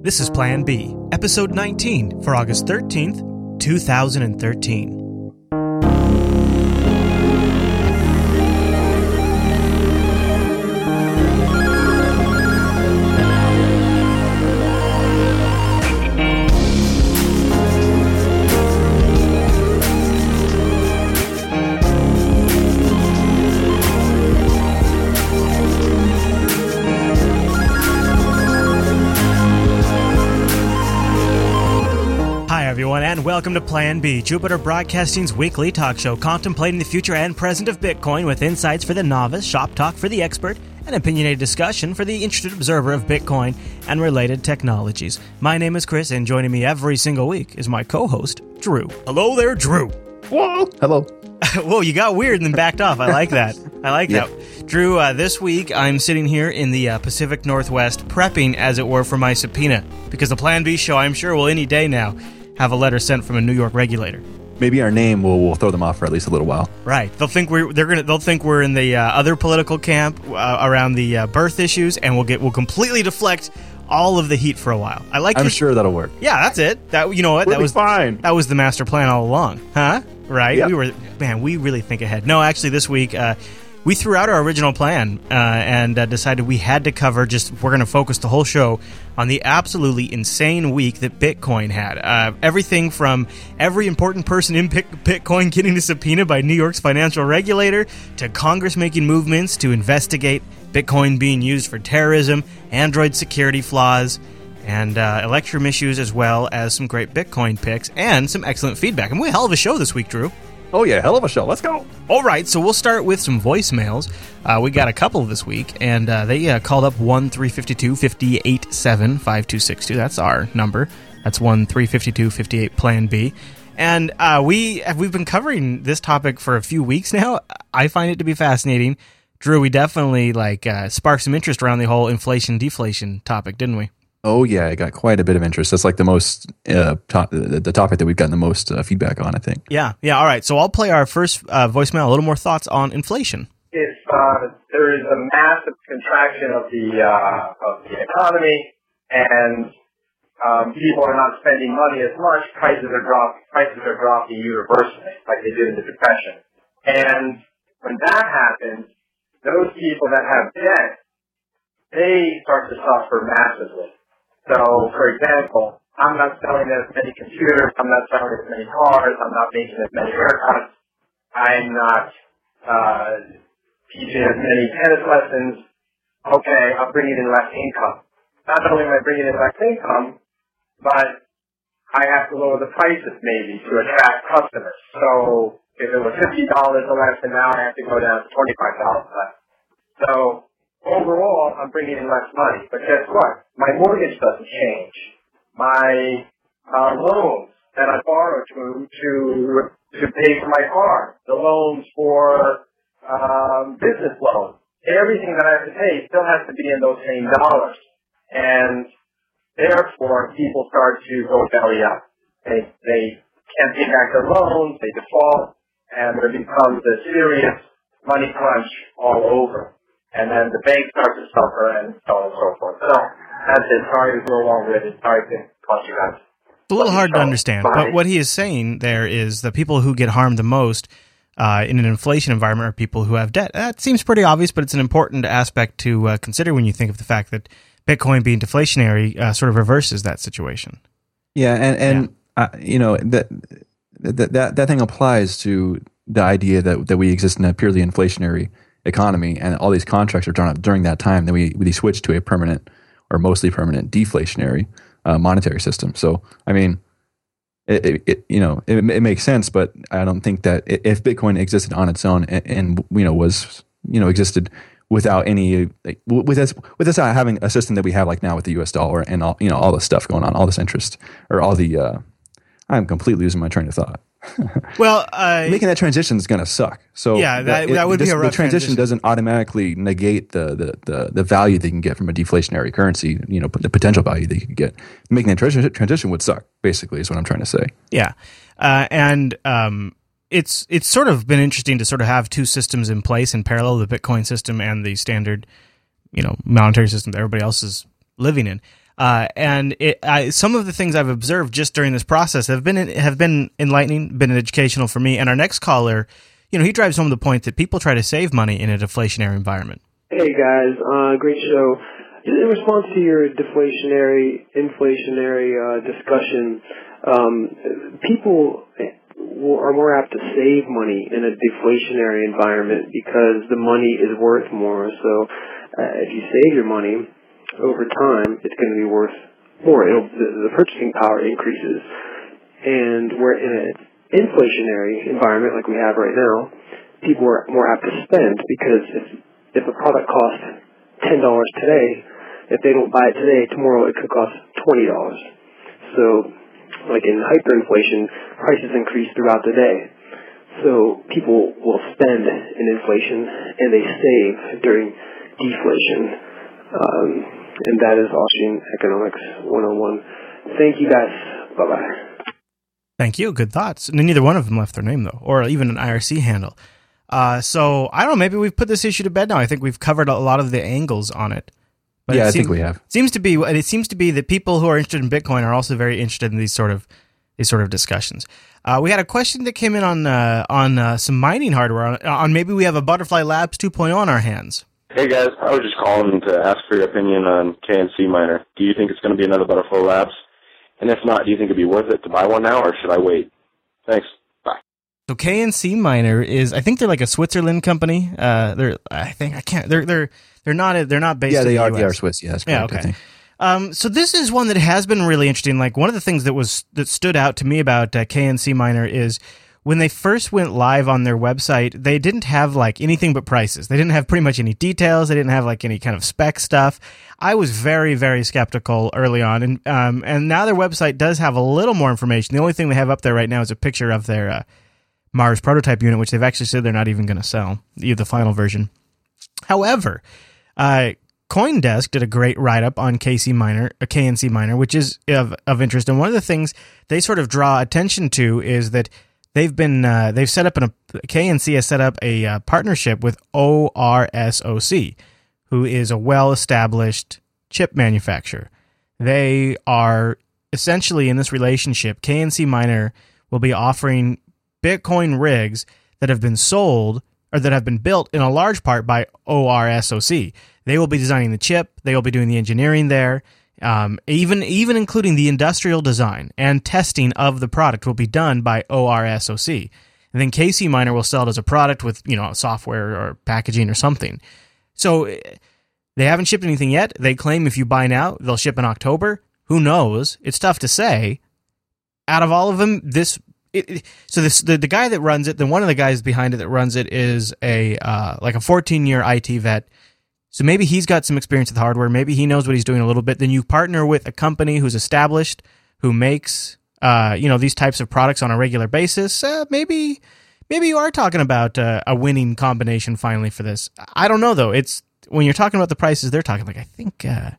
This is Plan B, episode 19 for August 13th, 2013. Welcome to Plan B, Jupiter Broadcasting's weekly talk show contemplating the future and present of Bitcoin with insights for the novice, shop talk for the expert, and opinionated discussion for the interested observer of Bitcoin and related technologies. My name is Chris, and joining me every single week is my co host, Drew. Hello there, Drew. Whoa. Hello. Whoa, you got weird and then backed off. I like that. I like Yeah. that. Drew, uh, this week I'm sitting here in the uh, Pacific Northwest prepping, as it were, for my subpoena. Because the Plan B show, I'm sure, will any day now have a letter sent from a New York regulator. Maybe our name will, will throw them off for at least a little while. Right. They'll think we're they're gonna they'll think we're in the uh, other political camp uh, around the uh, birth issues, and we'll get we'll completely deflect all of the heat for a while. I like. I'm this- sure that'll work. Yeah, that's it. That you know what We'll that was fine. That was the master plan all along, huh? Right? Yeah. We were man. We really think ahead. No, actually, this week uh, we threw out our original plan uh, and uh, decided we had to cover. Just we're going to focus the whole show on the absolutely insane week that Bitcoin had. Uh, everything from every important person in Bitcoin getting a subpoena by New York's financial regulator to Congress making movements to investigate Bitcoin being used for terrorism, Android security flaws and uh, Electrum issues, as well as some great Bitcoin picks and some excellent feedback. And we had a hell of a show this week, Drew. Oh, yeah. Hell of a show. Let's go. All right, so we'll start with some voicemails. Uh, we got a couple this week, and uh, they uh, called up 1 352 587 5262. That's our number. That's 1 352 58 Plan B. And uh, we, we've been covering this topic for a few weeks now. I find it to be fascinating. Drew, we definitely like uh, sparked some interest around the whole inflation deflation topic, didn't we? Oh, yeah. I got quite a bit of interest. That's like the most, uh, to- the, the topic that we've gotten the most uh, feedback on, I think. Yeah, yeah. All right. So I'll play our first uh, voicemail. A little more thoughts on inflation. if uh, there is a massive contraction of the uh, of the economy and um, people are not spending money as much, prices are dropping. Prices are dropping universally, like they did in the depression. And when that happens, those people that have debt, they start to suffer massively. So, for example, I'm not selling as many computers, I'm not selling as many cars, I'm not making as many haircuts, I'm not uh, teaching as many tennis lessons, okay, I'm bringing in less income. Not only am I bringing in less income, but I have to lower the prices maybe to attract customers. So if it was fifty dollars or less, and now I have to go down to twenty five dollars less. So overall, I'm bringing in less money. But guess what? My mortgage doesn't change. My uh, loans that I borrowed to to to pay for my car, the loans for um, business loans, everything that I have to pay still has to be in those same dollars, and therefore people start to go belly up. They they can't pay back their loans, they default, and there becomes a serious money crunch all over. And then the bank starts to suffer and so on and so forth. So that's it. Sorry to go along with it. Sorry to cost you guys. It's a little hard to understand, bye. but what he is saying there is the people who get harmed the most uh, in an inflation environment are people who have debt. That seems pretty obvious, but it's an important aspect to uh, consider when you think of the fact that Bitcoin being deflationary uh, sort of reverses that situation. Yeah. And, and Uh, you know, that, that, that, that thing applies to the idea that, that we exist in a purely inflationary economy and all these contracts are drawn up during that time. Then we, we switch to a permanent or mostly permanent deflationary uh, monetary system. So, I mean, it, it, it you know it, it makes sense, but I don't think that if Bitcoin existed on its own and, and you know was you know existed without any like, with us with us having a system that we have like now with the U.S. dollar and all you know all this stuff going on, all this interest or all the uh, I'm completely losing my train of thought. Well, uh, Making that transition is going to suck. So Yeah, that- that would be a rough the transition transition. doesn't automatically negate the, the the the value they can get from a deflationary currency. You know, the potential value they could get. Making that transition transition would suck. Basically, is what I'm trying to say. Yeah, uh, and um, it's it's sort of been interesting to sort of have two systems in place in parallel: the Bitcoin system and the standard, you know, monetary system that everybody else is living in. Uh, and it, I, some of the things I've observed just during this process have been have been enlightening, been educational for me. And our next caller, you know, he drives home the point that people try to save money in a deflationary environment. Hey guys, uh, great show. In response to your deflationary, inflationary uh, discussion, um, people are more apt to save money in a deflationary environment because the money is worth more. So uh, if you save your money, over time, it's going to be worth more. It'll, the, the purchasing power increases. And we're in an inflationary environment like we have right now, people are more apt to spend because if, if a product costs $10 today, if they don't buy it today, tomorrow it could cost $20. So, like in hyperinflation, prices increase throughout the day. So people will spend in inflation and they save during deflation. Um, and that is Austrian Economics 101. Thank you guys. Bye bye. Thank you. Good thoughts. And neither one of them left their name though, or even an IRC handle. Uh, so I don't know. Maybe we've put this issue to bed now. I think we've covered a lot of the angles on it. But yeah, it I seems, think we have. Seems to be. It seems to be that people who are interested in Bitcoin are also very interested in these sort of these sort of discussions. Uh, we had a question that came in on uh, on uh, some mining hardware on, on maybe we have a Butterfly Labs 2.0 on our hands. Hey guys, I was just calling to ask for your opinion on KNC Miner. Do you think it's going to be another Butterfly Labs? And if not, do you think it'd be worth it to buy one now, or should I wait? Thanks. Bye. So KNC Miner is, I think they're like a Switzerland company. Uh, they're, I think I can't. They're they're they're not they're not based. Yeah, they the are. US. They are Swiss. Yeah, yeah. Okay. Um, so this is one that has been really interesting. Like one of the things that was that stood out to me about uh, KNC Miner is when they first went live on their website, they didn't have like anything but prices. They didn't have pretty much any details. They didn't have like any kind of spec stuff. I was very, very skeptical early on, and um, and now their website does have a little more information. The only thing they have up there right now is a picture of their uh, Mars prototype unit, which they've actually said they're not even going to sell, the final version. However, uh, CoinDesk did a great write up on KC Miner, a KNC Miner, which is of, of interest. And one of the things they sort of draw attention to is that they've been uh, they've set up an a KNC has set up a uh, partnership with ORSOC, who is a well established chip manufacturer. They are essentially in this relationship. KNC Miner will be offering Bitcoin rigs that have been sold or that have been built in a large part by ORSOC. They will be designing the chip. They will be doing the engineering there. Um, even even including the industrial design and testing of the product will be done by ORSOC. And then KC Miner will sell it as a product with you know software or packaging or something. So eh, they haven't shipped anything yet. They claim if you buy now, they'll ship in October. Who knows? It's tough to say. Out of all of them, this it, it, so this the, the guy that runs it, then one of the guys behind it that runs it is a uh, like a 14 year IT vet so maybe he's got some experience with hardware. Maybe he knows what he's doing a little bit. Then you partner with a company who's established, who makes uh, you know these types of products on a regular basis. Uh, maybe maybe you are talking about uh, a winning combination finally for this. I don't know though. It's when you're talking about the prices, they're talking like I think. Uh,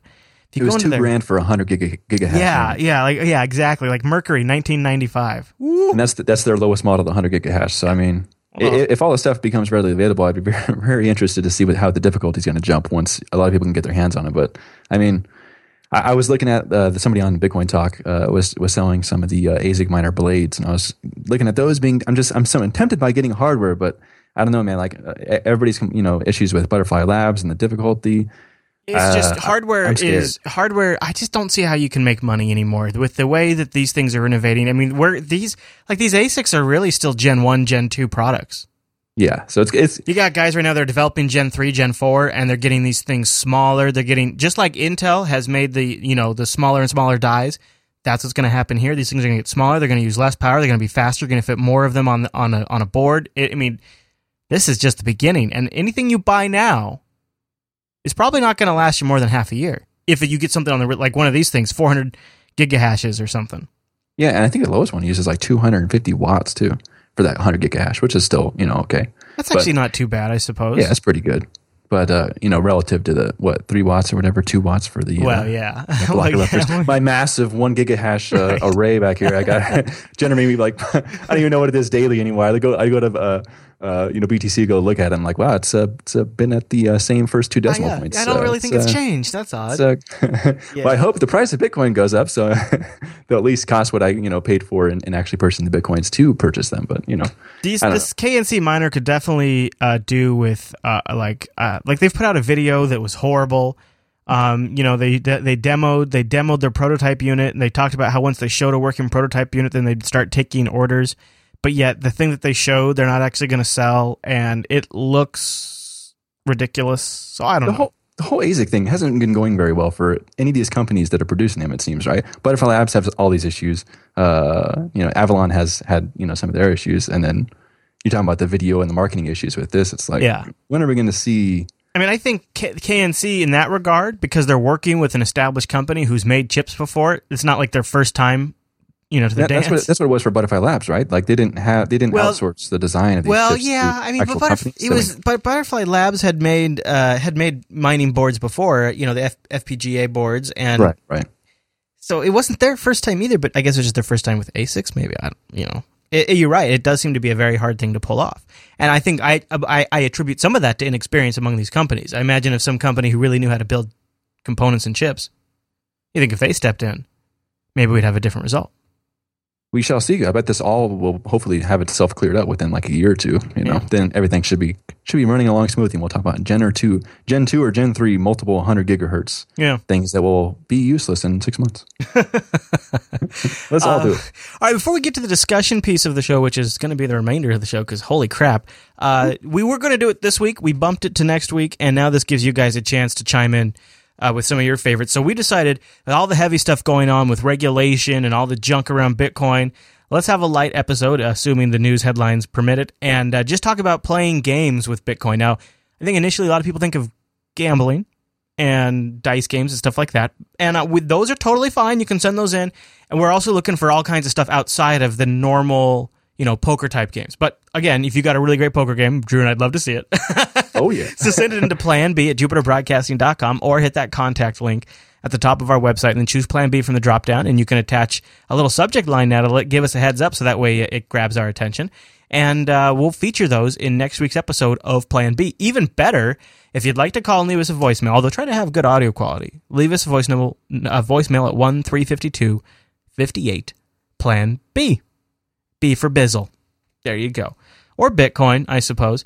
it was two their, grand for a hundred giga, gigahertz. Yeah, yeah, like yeah, exactly. Like Mercury, 1995. And that's the, that's their lowest model, the hundred gigahash. So I mean, if all the stuff becomes readily available, I'd be very, very interested to see what, how the difficulty is going to jump once a lot of people can get their hands on it. But I mean, I, I was looking at uh, somebody on Bitcoin Talk uh, was was selling some of the uh, ASIC miner blades, and I was looking at those being. I'm just I'm so tempted by getting hardware, but I don't know, man. Like uh, everybody's you know issues with Butterfly Labs and the difficulty. It's just uh, hardware is hardware. I just don't see how you can make money anymore with the way that these things are innovating. I mean, where these like these ASICs are really still Gen one, Gen two products. Yeah, so it's it's you got guys right now. They're developing Gen three, Gen four, and they're getting these things smaller. They're getting just like Intel has made the you know the smaller and smaller dies. That's what's going to happen here. These things are going to get smaller. They're going to use less power. They're going to be faster. Going to fit more of them on the, on a on a board. It, I mean, this is just the beginning. And anything you buy now is probably not going to last you more than half a year. If you get something on the like one of these things, 400 gigahashes or something. Yeah, and I think the lowest one uses like 250 watts too for that 100 gigahash, which is still you know okay. That's but, actually not too bad, I suppose. Yeah, that's pretty good. But uh, you know, relative to the what three watts or whatever, two watts for the uh, well, yeah, well, yeah. my massive one gigahash uh, array back here. I got generating me like I don't even know what it is daily anymore. I go I go to uh, you know, BTC go look at it and like, wow, it's uh, it's uh, been at the uh, same first two decimal yeah. points. I don't really think it's uh, changed. That's odd. so- Yeah. well, I hope the price of Bitcoin goes up, so they'll at least cost what I you know paid for in, in actually purchasing the Bitcoins to purchase them. But you know, These, this KNC miner could definitely uh, do with uh, like uh, like they've put out a video that was horrible. Um, you know they they demoed they demoed their prototype unit and they talked about how once they showed a working prototype unit, then they'd start taking orders. But yet the thing that they showed, they're not actually going to sell, and it looks ridiculous. So I don't the know. whole the whole ASIC thing hasn't been going very well for any of these companies that are producing them. It seems right. Butterfly Labs has all these issues. Uh, you know, Avalon has had you know some of their issues, and then you're talking about the video and the marketing issues with this. It's like, Yeah. when are we going to see? I mean, I think K- KNC in that regard, because they're working with an established company who's made chips before, it's not like their first time, you know, to the That, dance. that's what that's what it was for Butterfly Labs, right? Like they didn't have they didn't Well- outsource the design of these. well, chips to yeah, I mean, but Butterf- it was, but Butterfly Labs had made uh, had made mining boards before, you know, the F- FPGA boards, and right, right. so it wasn't their first time either. But I guess it was just their first time with ASICs. Maybe I, don't- you know, it, it- you're right. It does seem to be a very hard thing to pull off, and I think I, I I attribute some of that to inexperience among these companies. I imagine if some company who really knew how to build components and chips, you think if they stepped in, maybe we'd have a different result. We shall see. I bet this all will hopefully have itself cleared up within like a year or two. You know, Yeah. then everything should be should be running along smoothly. And we'll talk about Gen or two, Gen two or Gen three, multiple hundred gigahertz Yeah. things that will be useless in six months. Let's all do it. All right, before we get to the discussion piece of the show, which is going to be the remainder of the show, because holy crap, uh, we were going to do it this week. We bumped it to next week, and now this gives you guys a chance to chime in uh, with some of your favorites. So we decided that all the heavy stuff going on with regulation and all the junk around Bitcoin. Let's have a light episode, assuming the news headlines permit it, and uh, just talk about playing games with Bitcoin. Now, I think initially a lot of people think of gambling and dice games and stuff like that. And uh, with those are totally fine. You can send those in. And we're also looking for all kinds of stuff outside of the normal, you know, poker type games. But again, if you got a really great poker game, Drew and I'd love to see it. Oh yeah. so send it into Plan B at jupiterbroadcasting.com or hit that contact link at the top of our website and then choose Plan B from the drop down. And you can attach a little subject line to give us a heads up so that way it grabs our attention. And uh, we'll feature those in next week's episode of Plan B. Even better, if you'd like to call and leave us a voicemail, although try to have good audio quality, leave us a voicemail, a voicemail at 1 352 58 Plan B. B for Bizzle. There you go. Or Bitcoin, I suppose.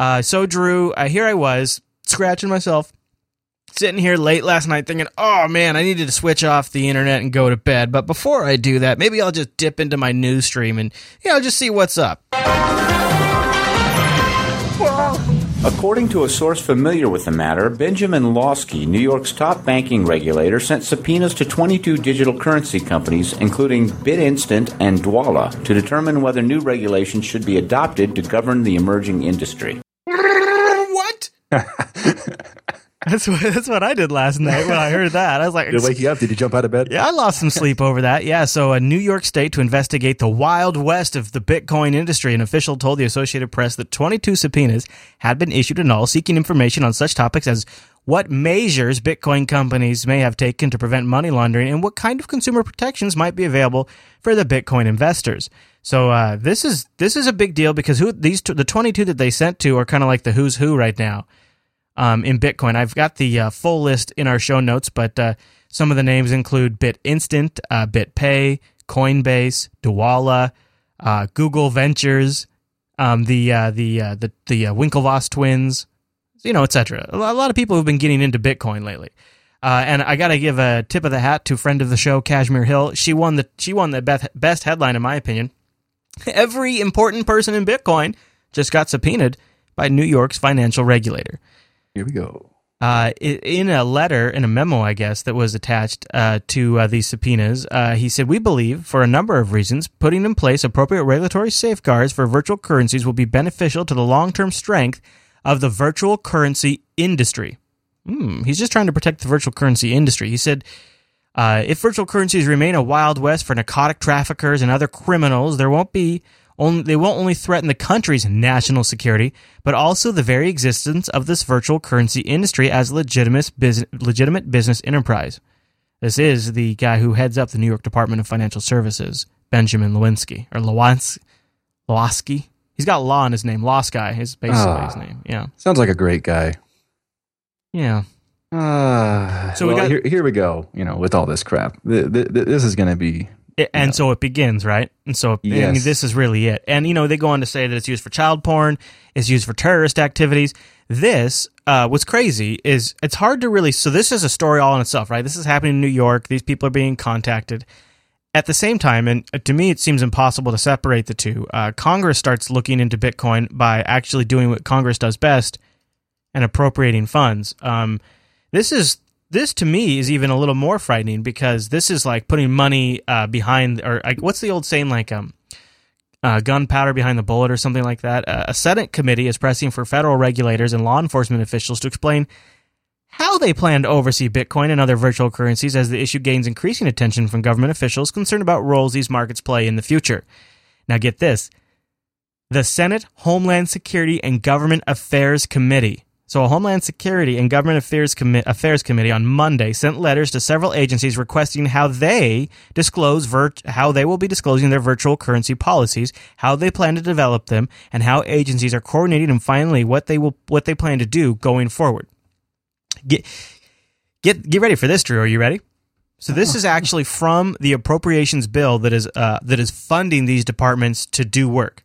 Uh, so, Drew, uh, here I was scratching myself, sitting here late last night thinking, oh man, I needed to switch off the internet and go to bed. But before I do that, maybe I'll just dip into my news stream and, you know, just see what's up. According to a source familiar with the matter, Benjamin Lawsky, New York's top banking regulator, sent subpoenas to 22 digital currency companies, including BitInstant and Dwolla, to determine whether new regulations should be adopted to govern the emerging industry. That's what that's what I did last night when I heard that. I was like, Did it wake you up? Did you jump out of bed? Yeah, I lost some sleep over that. Yeah, so a New York State to investigate the wild west of the Bitcoin industry. An official told the Associated Press that 22 subpoenas had been issued in all, seeking information on such topics as what measures Bitcoin companies may have taken to prevent money laundering and what kind of consumer protections might be available for the Bitcoin investors. So uh, this is this is a big deal because who these t- the 22 that they sent to are kind of like the who's who right now um, in Bitcoin. I've got the uh, full list in our show notes, but uh, some of the names include BitInstant, uh, BitPay, Coinbase, Dwolla, uh, Google Ventures, um, the uh, the uh, the the uh, Winklevoss twins, you know, etc. A lot of people have been getting into Bitcoin lately. And I got to give a tip of the hat to friend of the show, Kashmir Hill. She won the she won the best, best headline in my opinion. Every important person in Bitcoin just got subpoenaed by New York's financial regulator. Here we go. Uh, in a letter, in a memo, I guess, that was attached uh, to uh, these subpoenas, uh, he said, We believe, for a number of reasons, putting in place appropriate regulatory safeguards for virtual currencies will be beneficial to the long term strength of the virtual currency industry. Hmm, he's just trying to protect the virtual currency industry. He said, uh, if virtual currencies remain a wild west for narcotic traffickers and other criminals, there won't be only they won't only threaten the country's national security, but also the very existence of this virtual currency industry as a legitimate business, legitimate business enterprise. This is the guy who heads up the New York Department of Financial Services, Benjamin Lawsky or. Lawsky. He's got law in his name. Guy is basically Ah. his name. Yeah. Sounds like a great guy. Yeah. Uh, So we well, got- here, here we go. You know, with all this crap, Th- th- th- this is going to be It, and so it begins, right? And so I mean, this is really it. And you know, they go on to say that it's used for child porn, it's used for terrorist activities. This, uh, what's crazy is it's hard to really. So this is a story all in itself, right? This is happening in New York. These people are being contacted. At the same time, and to me, it seems impossible to separate the two. Uh, Congress starts looking into Bitcoin by actually doing what Congress does best and appropriating funds. Um, this is this to me is even a little more frightening because this is like putting money uh, behind or like what's the old saying like um uh, gunpowder behind the bullet or something like that. Uh, a Senate committee is pressing for federal regulators and law enforcement officials to explain how they plan to oversee Bitcoin and other virtual currencies as the issue gains increasing attention from government officials concerned about roles these markets play in the future. Now get this. The Senate Homeland Security and Government Affairs Committee so, a Homeland Security and Government Affairs, Affairs Committee on Monday sent letters to several agencies requesting how they disclose virt- how they will be disclosing their virtual currency policies, how they plan to develop them, and how agencies are coordinating and finally what they will what they plan to do going forward. Get get get ready for this, Drew. Are you ready? So this is actually from the appropriations bill that is uh, that is funding these departments to do work.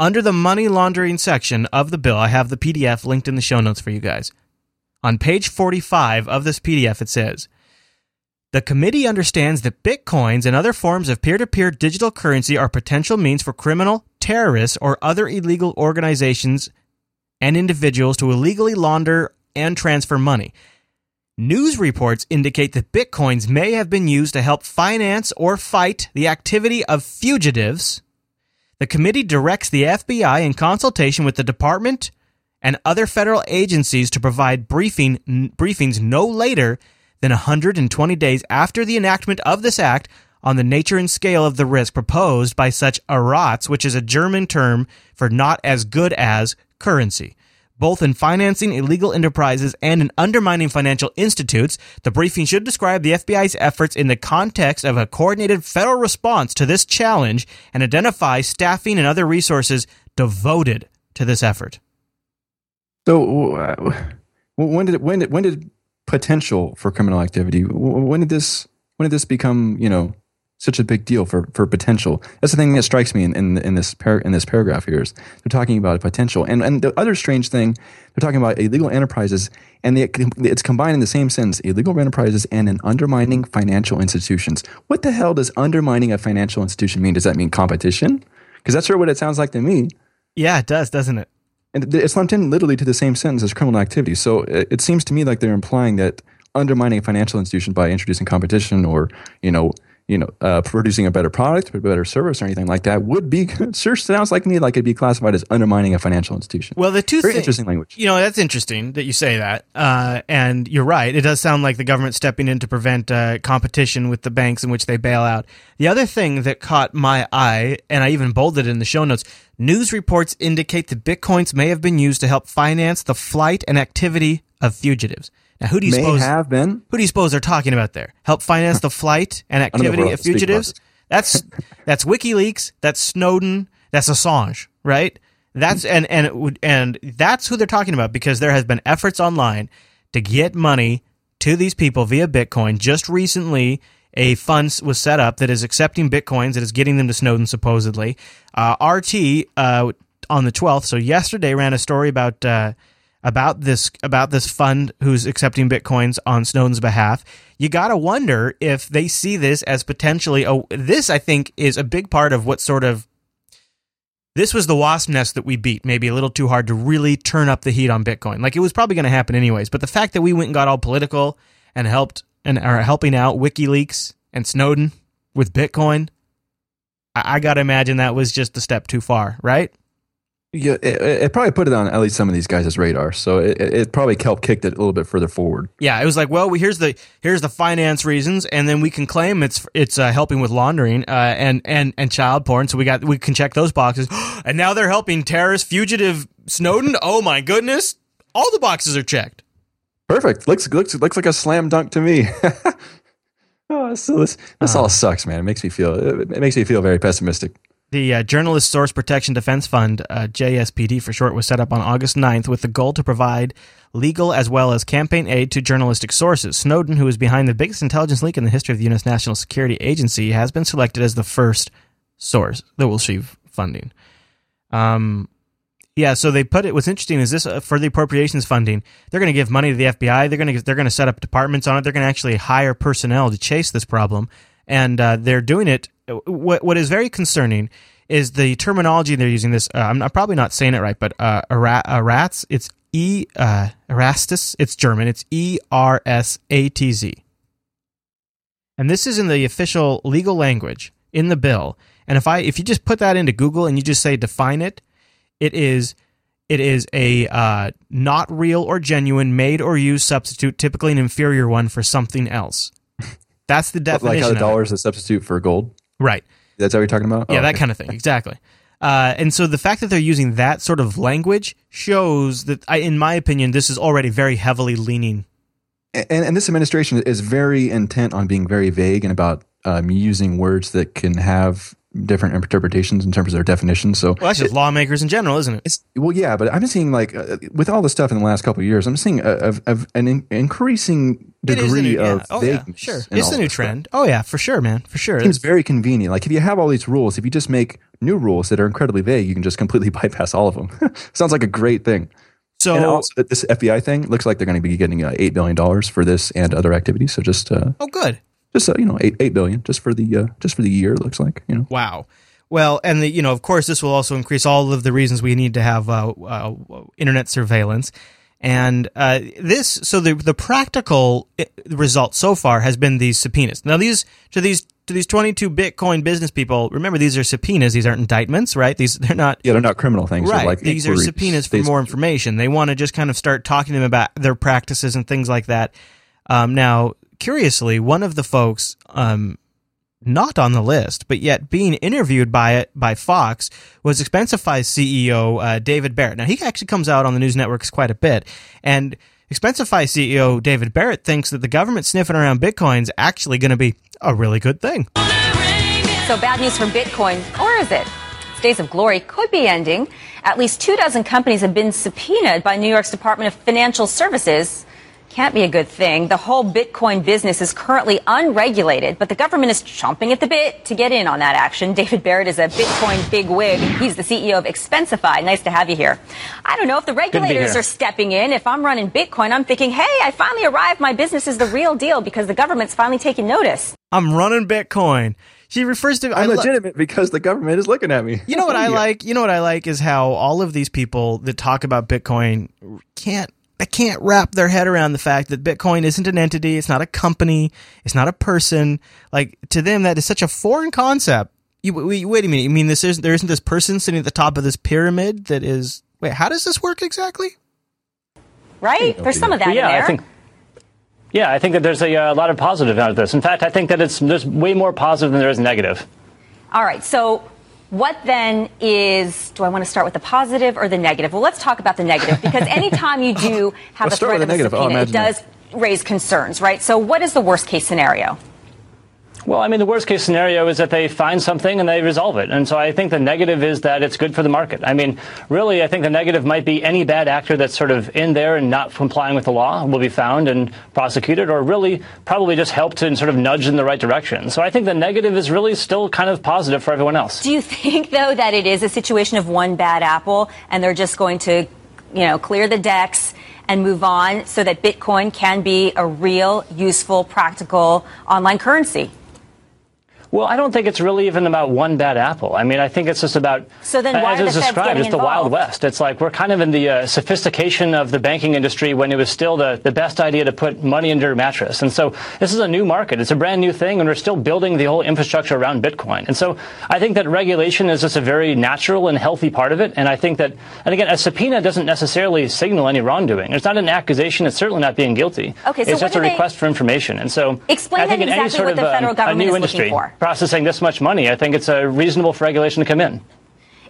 Under the money laundering section of the bill, I have the PDF linked in the show notes for you guys. On page 45 of this PDF, it says The committee understands that bitcoins and other forms of peer to peer digital currency are potential means for criminal, terrorists, or other illegal organizations and individuals to illegally launder and transfer money. News reports indicate that bitcoins may have been used to help finance or fight the activity of fugitives. The committee directs the FBI in consultation with the department and other federal agencies to provide briefing briefings no later than 120 days after the enactment of this act on the nature and scale of the risk proposed by such Ersatz, which is a German term for not as good as currency. Both in financing illegal enterprises and in undermining financial institutes, the briefing should describe the FBI's efforts in the context of a coordinated federal response to this challenge and identify staffing and other resources devoted to this effort. So, uh, when did when did when did potential for criminal activity? When did this when did this become you know such a big deal for, for potential? That's the thing that strikes me in in, in this par- in this paragraph here is they're talking about potential, and and the other strange thing they're talking about illegal enterprises, and they, it's combined in the same sentence: illegal enterprises and an undermining financial institutions. What the hell does undermining a financial institution mean? Does that mean competition? Because that's sure what it sounds like to me. Yeah, it does, doesn't it? And it's lumped in literally to the same sentence as criminal activity. So it, it seems to me like they're implying that undermining a financial institution by introducing competition or, you know, you know, uh, producing a better product, a better service, or anything like that would be sure sounds like me like it'd be classified as undermining a financial institution. Well, the two Very thi- interesting language. You know, that's interesting that you say that. Uh, and you're right. It does sound like the government stepping in to prevent uh, competition with the banks in which they bail out. The other thing that caught my eye, and I even bolded it in the show notes, news reports indicate that bitcoins may have been used to help finance the flight and activity of fugitives. Now, who do you suppose? have been. Who do you suppose they're talking about there? Help finance the flight and know if we're activity of to speak about fugitives? That's that's WikiLeaks, that's Snowden, that's Assange, right? That's and and it would and that's who they're talking about because there has been efforts online to get money to these people via Bitcoin. Just recently, a fund was set up that is accepting Bitcoins that is getting them to Snowden supposedly. Uh, RT uh, on the 12th, so yesterday ran a story about uh, about this about this fund who's accepting bitcoins on Snowden's behalf. You got to wonder if they see this as potentially a this I think is a big part of what sort of this was the wasp nest that we beat maybe a little too hard to really turn up the heat on Bitcoin. Like it was probably going to happen anyways, but the fact that we went and got all political and helped and are helping out WikiLeaks and Snowden with Bitcoin, I, I got to imagine that was just a step too far, right? Yeah, it, it probably put it on at least some of these guys' radar. So it, it probably helped kicked it a little bit further forward. Yeah, it was like, well, we, here's the here's the finance reasons, and then we can claim it's it's uh, helping with laundering uh, and and and child porn. So we got we can check those boxes, and now they're helping terrorist fugitive Snowden. Oh my goodness, all the boxes are checked. Perfect. Looks looks looks like a slam dunk to me. oh, so this this all sucks, man. It makes me feel it makes me feel very pessimistic. The uh, Journalist Source Protection Defense Fund, uh, JSPD for short, was set up on August 9th with the goal to provide legal as well as campaign aid to journalistic sources. Snowden, who is behind the biggest intelligence leak in the history of the U.S. National Security Agency, has been selected as the first source that will receive funding. Um, yeah, so they put it. What's interesting is this uh, for the appropriations funding, they're going to give money to the FBI. They're going to they're going to set up departments on it. They're going to actually hire personnel to chase this problem, and uh, they're doing it. What what is very concerning is the terminology they're using. This uh, I'm, I'm, probably not saying it right, but uh, Eratz. It's E uh, Erastus. It's German. It's E R S A T Z, and this is in the official legal language in the bill. And if I if you just put that into Google and you just say define it it is it is a uh, not real or genuine made or used substitute, typically an inferior one for something else. That's the definition. like how the dollar is a substitute for gold. Right. That's what you're talking about. Yeah, oh, that okay. kind of thing. Exactly. Uh, and so the fact that they're using that sort of language shows that, I, in my opinion, this is already very heavily leaning. And, and this administration is very intent on being very vague and about um, using words that can have different interpretations in terms of their definitions. So well, that's just it, lawmakers in general, isn't it? It's, well, yeah, but I'm seeing like uh, with all the stuff in the last couple of years, I'm seeing a, a, a, an in, increasing degree new, of oh, yeah. Sure, it's the new trend. Stuff. Oh yeah, for sure, man, for sure. It seems very convenient. Like if you have all these rules, if you just make new rules that are incredibly vague, you can just completely bypass all of them. Sounds like a great thing. So and also, this FBI thing looks like they're going to be getting uh, eight billion dollars for this and other activities. So just uh, oh, good. Just uh, you know, eight eight billion just for the uh, just for the year. It looks like you know. Wow. Well, and the, you know, of course, this will also increase all of the reasons we need to have uh, uh, internet surveillance. And uh, this, so the the practical uh, result so far has been these subpoenas. Now, these to these to these twenty two Bitcoin business people, remember these are subpoenas. These aren't indictments, right? These they're not. Yeah, they're not criminal things. Right. Like these are subpoenas for more information. They want to just kind of start talking to them about their practices and things like that. Um, now, curiously, one of the folks um, not on the list, but yet being interviewed by it by Fox was Expensify CEO uh, David Barrett. Now he actually comes out on the news networks quite a bit, and Expensify CEO David Barrett thinks that the government sniffing around Bitcoin is actually going to be a really good thing. So bad news for Bitcoin, or is it? Days of glory could be ending. At least two dozen companies have been subpoenaed by New York's Department of Financial Services can't be a good thing. The whole Bitcoin business is currently unregulated, but the government is chomping at the bit to get in on that action. David Barrett is a Bitcoin bigwig. He's the CEO of Expensify. Nice to have you here. I don't know if the regulators are stepping in. If I'm running Bitcoin, I'm thinking, hey, I finally arrived. My business is the real deal because the government's finally taking notice. I'm running Bitcoin. She refers to I'm legitimate because the government is looking at me. You know what I like? You know what I like is how all of these people that talk about Bitcoin can't they can't wrap their head around the fact that Bitcoin isn't an entity, it's not a company, it's not a person. Like to them, that is such a foreign concept. You, wait, wait a minute, you mean this isn't there isn't this person sitting at the top of this pyramid that is? Wait, how does this work exactly? Right, there's some of that yeah, in there. I think, yeah, I think that there's a, a lot of positive out of this. In fact, I think that it's there's way more positive than there is negative. All right, so what then is, do I want to start with the positive or the negative? Well, let's talk about the negative because anytime you do have a threat of a subpoena, oh, it does raise concerns, right? So what is the worst case scenario? Well, I mean, the worst case scenario is that they find something and they resolve it. And so I think the negative is that it's good for the market. I mean, really, I think the negative might be any bad actor that's sort of in there and not complying with the law will be found and prosecuted, or really probably just help to sort of nudge in the right direction. So I think the negative is really still kind of positive for everyone else. Do you think, though, that it is a situation of one bad apple and they're just going to, you know, clear the decks? and move on so that Bitcoin can be a real, useful, practical online currency? Well, I don't think it's really even about one bad apple. I mean, I think it's just about so then why as it's described, it's the Wild West. It's like we're kind of in the uh, sophistication of the banking industry when it was still the, the best idea to put money under your mattress. And so this is a new market. It's a brand new thing, and we're still building the whole infrastructure around Bitcoin. And so I think that regulation is just a very natural and healthy part of it. And I think that, and again, a subpoena doesn't necessarily signal any wrongdoing. It's not an accusation. It's certainly not being guilty. Okay, so it's just a they... request for information. And so explain I think in exactly any sort what of the federal um, government a new is industry, looking for processing this much money, I think it's a reasonable for regulation to come in.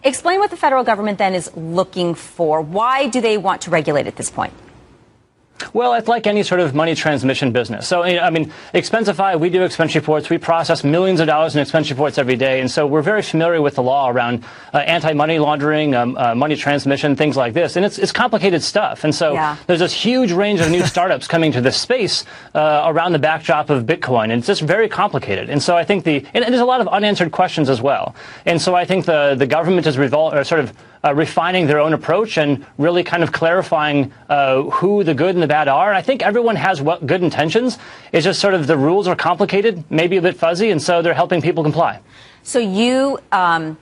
Explain what the federal government then is looking for. Why do they want to regulate at this point? Well, it's like any sort of money transmission business. So, I mean, Expensify, we do expense reports. We process millions of dollars in expense reports every day. And so we're very familiar with the law around uh, anti-money laundering, um, uh, money transmission, things like this. And it's, it's complicated stuff. And so yeah. there's this huge range of new startups coming to this space uh, around the backdrop of Bitcoin. And it's just very complicated. And so I think the, and there's a lot of unanswered questions as well. And so I think the, the government is revol- or sort of uh, refining their own approach and really kind of clarifying uh, who the good and the bad are. I think everyone has what good intentions. It's just sort of the rules are complicated, maybe a bit fuzzy, and so they're helping people comply. So you. Um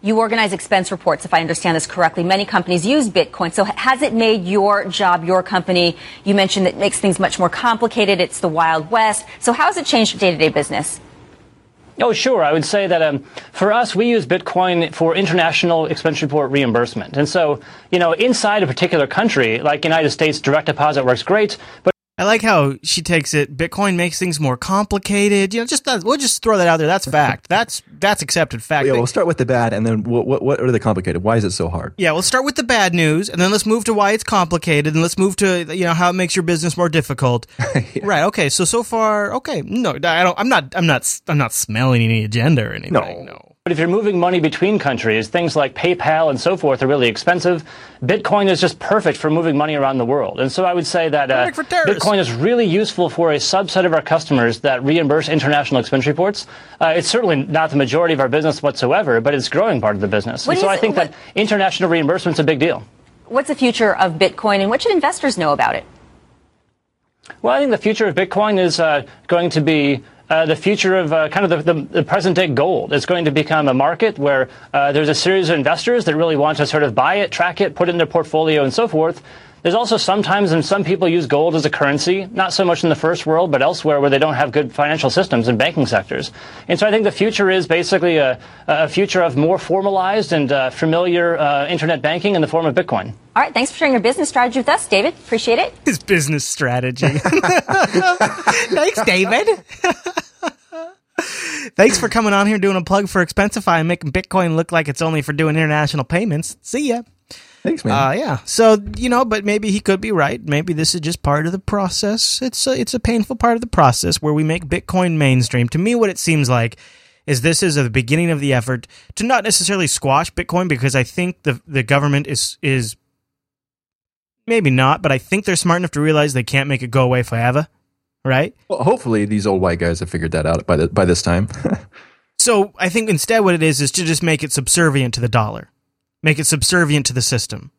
you organize expense reports, if I understand this correctly. Many companies use Bitcoin. So has it made your job, your company, you mentioned that it makes things much more complicated. It's the Wild West. So how has it changed your day-to-day business? Oh, sure. I would say that um, for us, we use Bitcoin for international expense report reimbursement. And so, you know, inside a particular country, like United States, direct deposit works great, but I like how she takes it. Bitcoin makes things more complicated. You know, just uh, we'll just throw that out there. That's fact. That's that's accepted fact. Yeah, we'll start with the bad, and then what, what what are the complicated? Why is it so hard? Yeah, we'll start with the bad news, and then let's move to why it's complicated, and let's move to you know how it makes your business more difficult. yeah. Right. Okay. So so far, okay. No, I don't. I'm not. I'm not. I'm not smelling any agenda or anything. No. No. But if you're moving money between countries, things like PayPal and so forth are really expensive. Bitcoin is just perfect for moving money around the world. And so I would say that uh, Bitcoin is really useful for a subset of our customers that reimburse international expense reports. Uh, it's certainly not the majority of our business whatsoever, but it's a growing part of the business. What and so I think what, that international reimbursement is a big deal. What's the future of Bitcoin and what should investors know about it? Well, I think the future of Bitcoin is uh, going to be uh, the future of uh, kind of the, the, the, present day gold. It's going to become a market where uh, there's a series of investors that really want to sort of buy it, track it, put it in their portfolio, and so forth. There's also sometimes, and some people use gold as a currency, not so much in the first world, but elsewhere where they don't have good financial systems and banking sectors. And so I think the future is basically a, a future of more formalized and uh, familiar uh, internet banking in the form of Bitcoin. All right, thanks for sharing your business strategy with us, David. Appreciate it. His business strategy. thanks, David. Thanks for coming on here doing a plug for Expensify and making Bitcoin look like it's only for doing international payments. See ya. Thanks, man. Uh, yeah. So you know, but maybe he could be right. Maybe this is just part of the process. It's a, it's a painful part of the process where we make Bitcoin mainstream. To me, what it seems like is this is the beginning of the effort to not necessarily squash Bitcoin because I think the the government is is maybe not, but I think they're smart enough to realize they can't make it go away forever. Right? Well, hopefully these old white guys have figured that out by the, by this time. so I think instead what it is is to just make it subservient to the dollar make it subservient to the system.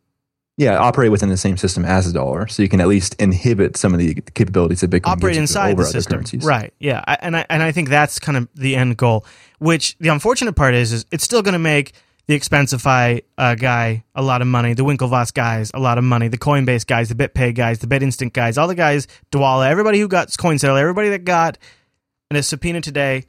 Yeah, operate within the same system as the dollar, so you can at least inhibit some of the capabilities of Bitcoin. Operate inside the system, right? Yeah, I, and I and I think that's kind of the end goal. Which the unfortunate part is, is it's still going to make the Expensify uh, guy a lot of money, the Winklevoss guys a lot of money, the Coinbase guys, the BitPay guys, the BitInstant guys, all the guys, Dwolla, everybody who got Coinsetter, everybody that got a subpoena today,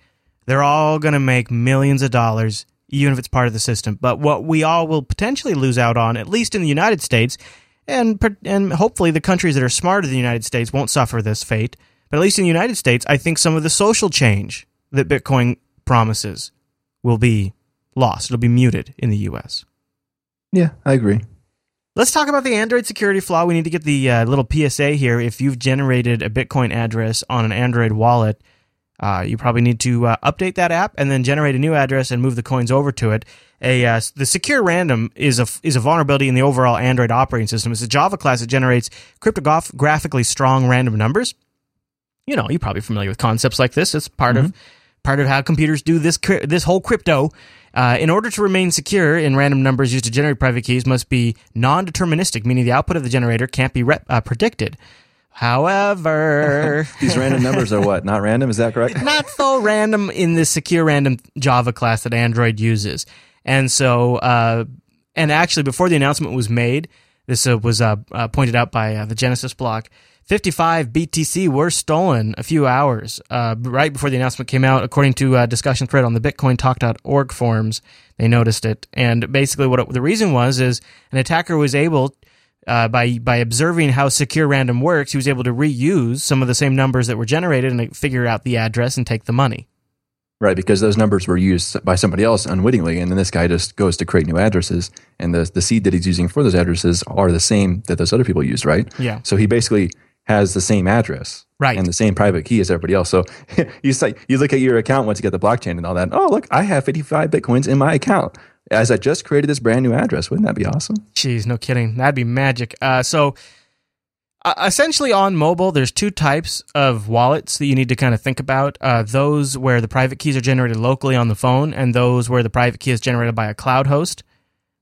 they're all going to make millions of dollars even if it's part of the system. But what we all will potentially lose out on, at least in the United States, and and hopefully the countries that are smarter than the United States won't suffer this fate. But at least in the United States, I think some of the social change that Bitcoin promises will be lost. It'll be muted in the U.S. Yeah, I agree. Let's talk about the Android security flaw. We need to get the uh, little PSA here. If you've generated a Bitcoin address on an Android wallet, uh, you probably need to uh, update that app and then generate a new address and move the coins over to it. A uh, the secure random is a is a vulnerability in the overall Android operating system. It's a Java class that generates cryptographically strong random numbers. You know, you're probably familiar with concepts like this. It's part mm-hmm. of part of how computers do this this whole crypto. Uh, in order to remain secure in random numbers used to generate private keys must be non-deterministic, meaning the output of the generator can't be rep- uh, predicted. However, these random numbers are what? Not random? Is that correct? not so random in the secure random Java class that Android uses. And so, uh, and actually, before the announcement was made, this uh, was uh, uh pointed out by uh, the Genesis block. 55 BTC were stolen a few hours uh, right before the announcement came out, according to a discussion thread on the BitcoinTalk.org forums. They noticed it, and basically, what it, the reason was is an attacker was able uh, by by observing how secure random works, he was able to reuse some of the same numbers that were generated and figure out the address and take the money. Right, because those numbers were used by somebody else unwittingly, and then this guy just goes to create new addresses, and the the seed that he's using for those addresses are the same that those other people used, right? Yeah. So he basically has the same address, Right. and the same private key as everybody else. So you say you look at your account once you get the blockchain and all that. Oh, look, I have fifty five bitcoins in my account as I just created this brand new address. Wouldn't that be awesome? Jeez, no kidding. That'd be magic. Uh, so, uh, essentially, on mobile, there's two types of wallets that you need to kind of think about. Uh, those where the private keys are generated locally on the phone, and those where the private key is generated by a cloud host.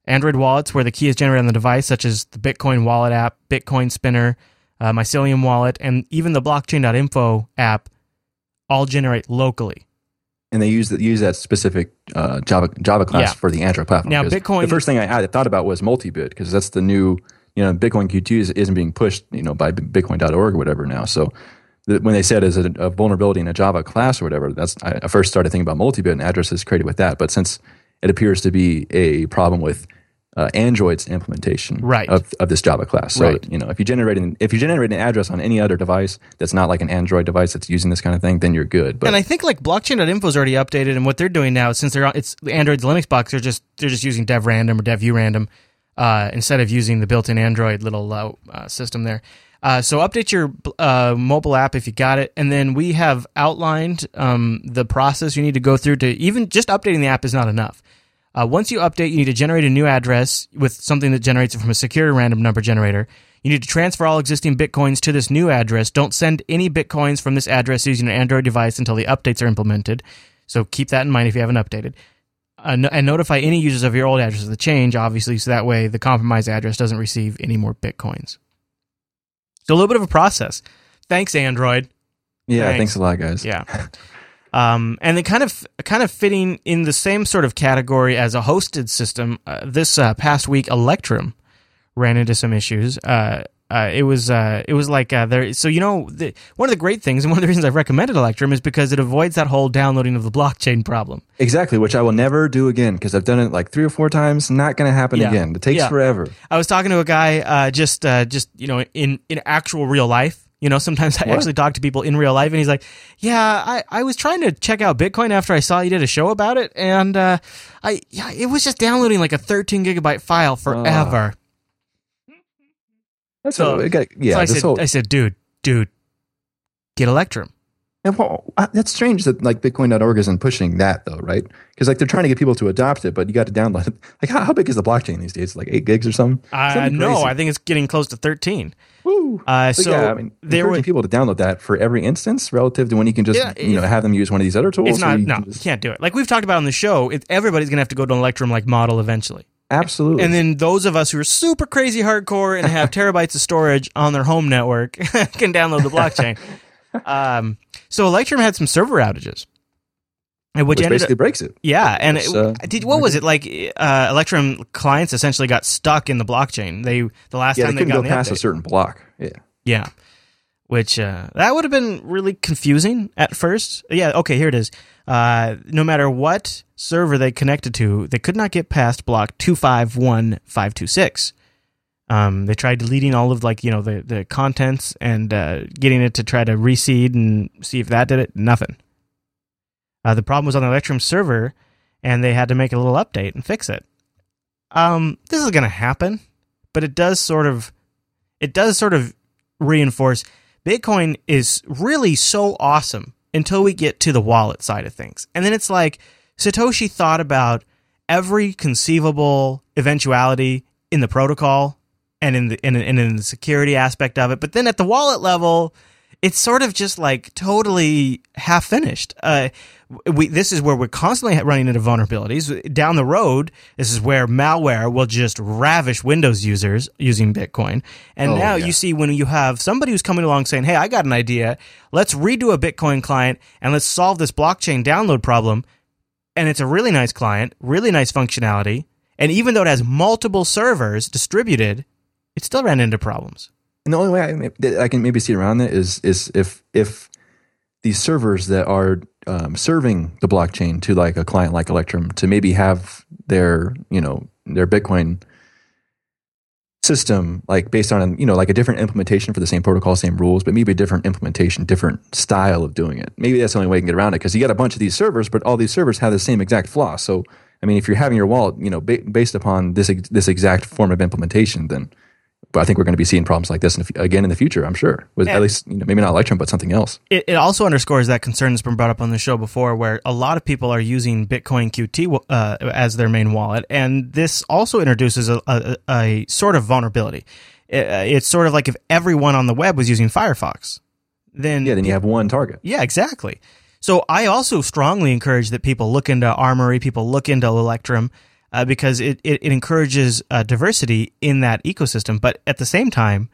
Android wallets where the key is generated on the device, such as the Bitcoin Wallet app, Bitcoin Spinner, uh, Mycelium Wallet, and even the Blockchain.info app, all generate locally. And they use that use that specific uh, Java Java class Yeah. for the Android platform. Now, Bitcoin- The first thing I, I thought about was MultiBit because that's the new you know Bitcoin QT is, isn't being pushed you know by Bitcoin.org or whatever now. So the, when they said as a, a vulnerability in a Java class or whatever, that's I, I first started thinking about MultiBit and addresses created with that. But since it appears to be a problem with uh, Android's implementation Right. of, of this Java class. So Right. you know, if you generate an, if you generate an address on any other device that's not like an Android device that's using this kind of thing, then you're good. But and I think like blockchain.info is already updated, and what they're doing now, since they're on, it's Android's Linux box, they're just they're just using dev random or dev random uh, instead of using the built-in Android little uh, uh, system there. Uh, so update your uh, mobile app if you got it, and then we have outlined um, the process you need to go through to even just updating the app is not enough. Uh, once you update, you need to generate a new address with something that generates it from a secure random number generator. You need to transfer all existing bitcoins to this new address. Don't send any bitcoins from this address using an Android device until the updates are implemented. So keep that in mind if you haven't updated. Uh, no- and notify any users of your old address of the change, obviously, so that way the compromised address doesn't receive any more bitcoins. So a little bit of a process. Thanks, Android. yeah, thanks. thanks a lot, guys. Yeah. Um, and then kind of kind of fitting in the same sort of category as a hosted system. Uh, this uh, past week, Electrum ran into some issues. Uh, uh, it was uh, it was like uh, there. So you know, the, one of the great things, and one of the reasons I've recommended Electrum is because it avoids that whole downloading of the blockchain problem. Exactly, which I will never do again because I've done it like three or four times. Not going to happen Yeah. again. It takes Yeah. forever. I was talking to a guy uh, just uh, just you know in in actual real life. You know, sometimes I What? actually talk to people in real life, and he's like, "Yeah, I, I was trying to check out Bitcoin after I saw you did a show about it, and uh, I yeah, it was just downloading like a 13 gigabyte file forever." That's So- it got, yeah. so I said, whole, I said, "Dude, dude, get Electrum." and well, uh, that's strange that like Bitcoin.org isn't pushing that though, right? Because like they're trying to get people to adopt it, but you got to download it. Like how, how big is the blockchain these days? Like eight gigs or something? Uh, Something no. I think it's getting close to 13. Uh, so yeah, I mean, there encouraging were people to download that for every instance relative to when you can just Yeah, you know have them use one of these other tools. it's not you no, can you just- can't do it. Like we've talked about on the show, it, everybody's gonna have to go to an Electrum like model eventually. absolutely. And then those of us who are super crazy hardcore and have terabytes of storage on their home network can download the blockchain. um, so Electrum had some server outages, and which, which basically up, breaks it. yeah, and it, uh, did what was it like? Uh, Electrum clients essentially got stuck in the blockchain. They the last Yeah, time they they, couldn't got go past a certain block. Yeah. Yeah. Which uh, that would have been really confusing at first. Yeah, okay, here it is. Uh, no matter what server they connected to, they could not get past block two five one five two six. Um, they tried deleting all of like you know the the contents and uh, getting it to try to reseed and see if that did it. Nothing. Uh, the problem was on the Electrum server, and they had to make a little update and fix it. Um, this is going to happen, but it does sort of, it does sort of reinforce Bitcoin is really so awesome until we get to the wallet side of things. And then it's like Satoshi thought about every conceivable eventuality in the protocol and in the in- and in the security aspect of it. But then at the wallet level, it's sort of just like totally half finished. Uh, we this is where we're constantly running into vulnerabilities. Down the road, this is where malware will just ravish Windows users using Bitcoin. And Oh, now yeah. you see when you have somebody who's coming along saying, "Hey, I got an idea. Let's redo a Bitcoin client and let's solve this blockchain download problem." And it's a really nice client, really nice functionality. And even though it has multiple servers distributed, it still ran into problems. And the only way I, that I can maybe see around that is is if if these servers that are um, serving the blockchain to like a client like Electrum to maybe have their you know their Bitcoin system like based on you know like a different implementation for the same protocol same rules but maybe a different implementation different style of doing it. Maybe that's the only way you can get around it because you got a bunch of these servers but all these servers have the same exact flaw. So i mean if you're having your wallet you know ba- based upon this this exact form of implementation then but I think we're going to be seeing problems like this in, again in the future. I'm sure, with at least you know, maybe not Electrum, but something else. It, it, also underscores that concern that's been brought up on the show before, where a lot of people are using Bitcoin QT uh, as their main wallet, and this also introduces a, a, a sort of vulnerability. It, uh, it's sort of like if everyone on the web was using Firefox, then yeah, then you have one target. Yeah, exactly. So I also strongly encourage that people look into Armory, people look into Electrum uh, because it, it, it encourages uh, diversity in that ecosystem. But at the same time,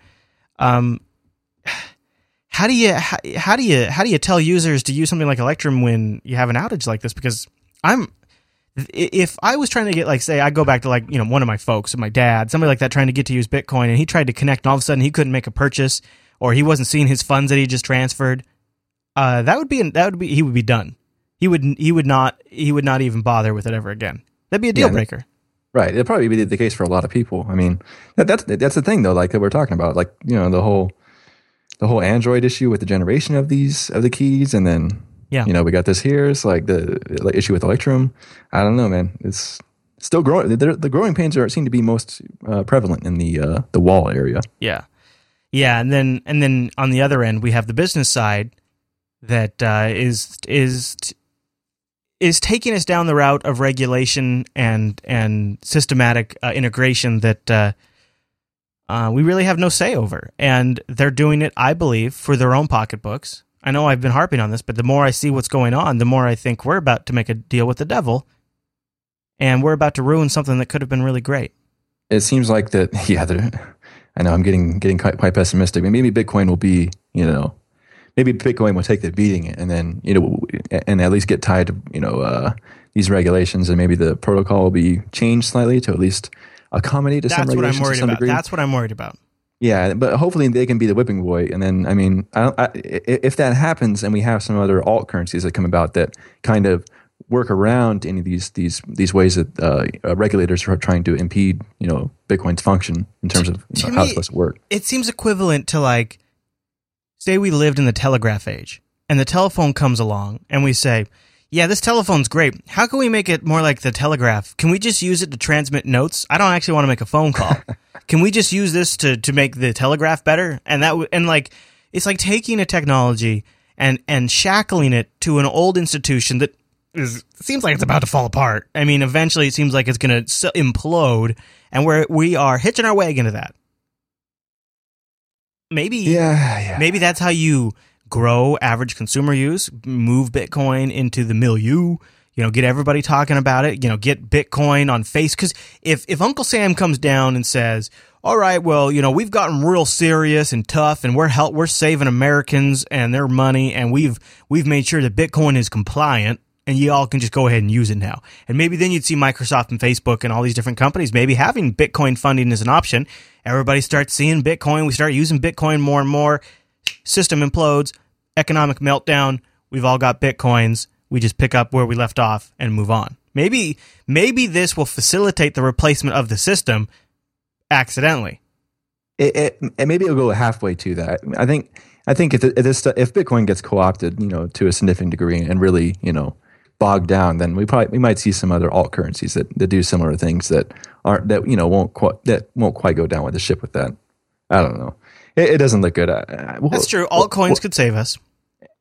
um, how do you how, how, do you how do you tell users to use something like Electrum when you have an outage like this? Because I'm if I was trying to get like say I go back to like you know one of my folks, my dad, somebody like that trying to get to use Bitcoin, and he tried to connect, and all of a sudden he couldn't make a purchase, or he wasn't seeing his funds that he just transferred. Uh, that would be that would be he would be done. He would he would not he would not even bother with it ever again. That'd be a deal yeah, breaker. Right. It'd probably be the case for a lot of people. I mean, that, that's that's the thing though. Like that we're talking about, like you know the whole the whole Android issue with the generation of these of the keys, and then yeah, you know we got this here. It's like the like, issue with Electrum. I don't know, man. It's still growing. The, the growing pains are seem to be most uh, prevalent in the uh, the wall area. Yeah, yeah, and then and then on the other end we have the business side that uh, is is is taking us down the route of regulation and and systematic uh, integration that uh, uh, we really have no say over, and they're doing it, I believe, for their own pocketbooks. I know I've been harping on this, but the more I see what's going on, the more I think we're about to make a deal with the devil, and we're about to ruin something that could have been really great. It seems like that. Yeah, I know I'm getting getting quite, pessimistic. Maybe Bitcoin will be, you know, maybe Bitcoin will take the beating and then you know and at least get tied to you know uh, these regulations and maybe the protocol will be changed slightly to at least accommodate to That's some regulations That's what I'm worried about. degree. That's what I'm worried about. Yeah, but hopefully they can be the whipping boy, and then I mean, I I, if that happens, and we have some other alt currencies that come about that kind of work around any of these these these ways that uh, uh, regulators are trying to impede, you know, Bitcoin's function in terms of you know, how it's supposed to work. It seems equivalent to like say we lived in the telegraph age and the telephone comes along and we say, yeah, this telephone's great. How can we make it more like the telegraph? Can we just use it to transmit notes? I don't actually want to make a phone call. can we just use this to, to make the telegraph better? And that w- and like it's like taking a technology and and shackling it to an old institution that is seems like it's about to fall apart. I mean, eventually it seems like it's going to implode, and we're we are hitching our wagon to that maybe yeah, yeah. maybe that's how you grow average consumer use, move Bitcoin into the milieu, you know, get everybody talking about it, you know, get Bitcoin on face cuz if if Uncle Sam comes down and says, "All right, well, you know, we've gotten real serious and tough and we're help we're saving Americans and their money and we've we've made sure that Bitcoin is compliant." And you all can just go ahead and use it now. And maybe then you'd see Microsoft and Facebook and all these different companies maybe having Bitcoin funding as an option. Everybody starts seeing Bitcoin. We start using Bitcoin more and more. System implodes, economic meltdown. We've all got Bitcoins. We just pick up where we left off and move on. Maybe maybe this will facilitate the replacement of the system accidentally. It, it, and maybe it'll go halfway to that. I think I think if, if this if Bitcoin gets co-opted, you know, to a significant degree, and really, you know, bogged down, then we probably we might see some other alt currencies that, that do similar things that aren't that you know won't quite that won't quite go down with the ship with that. I don't know. It, it doesn't look good. I, well, That's true. Altcoins well, could save us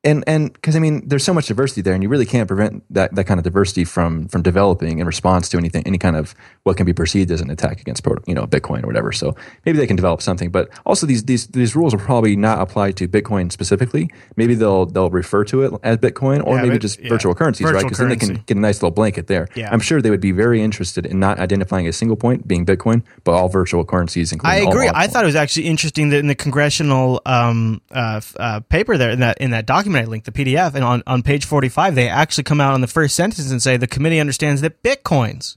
and and because I mean, there's so much diversity there, and you really can't prevent that, that kind of diversity from from developing in response to anything, any kind of what can be perceived as an attack against you know Bitcoin or whatever. So maybe they can develop something, but also these these these rules will probably not apply to Bitcoin specifically. Maybe they'll they'll refer to it as Bitcoin, or yeah, maybe but, just yeah. virtual currencies, virtual right? Because then they can get a nice little blanket there. Yeah. I'm sure they would be very interested in not identifying a single point being Bitcoin, but all virtual currencies, including. I agree. I thought it was actually interesting that in the congressional um, uh, uh, paper there in that in that document I linked the PDF and on, on page 45, they actually come out on the first sentence and say the committee understands that bitcoins.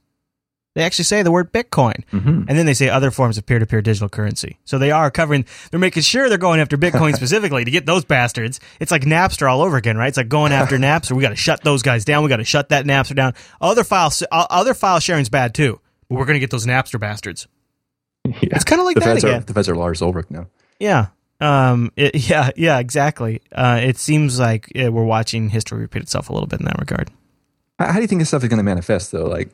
They actually say the word Bitcoin. Mm-hmm. And then they say other forms of peer to peer digital currency. So they are covering, they're making sure they're going after Bitcoin specifically to get those bastards. It's like Napster all over again, right? It's like going after Napster. We got to shut those guys down. We got to shut that Napster down. Other file, other file sharing's bad too, but we're going to get those Napster bastards. yeah. It's kind of like the that feds again. Are, the feds are Lars Ulrich now. Yeah. Um. It, yeah. Yeah. Exactly. Uh. It seems like we're watching history repeat itself a little bit in that regard. How do you think this stuff is going to manifest, though? Like,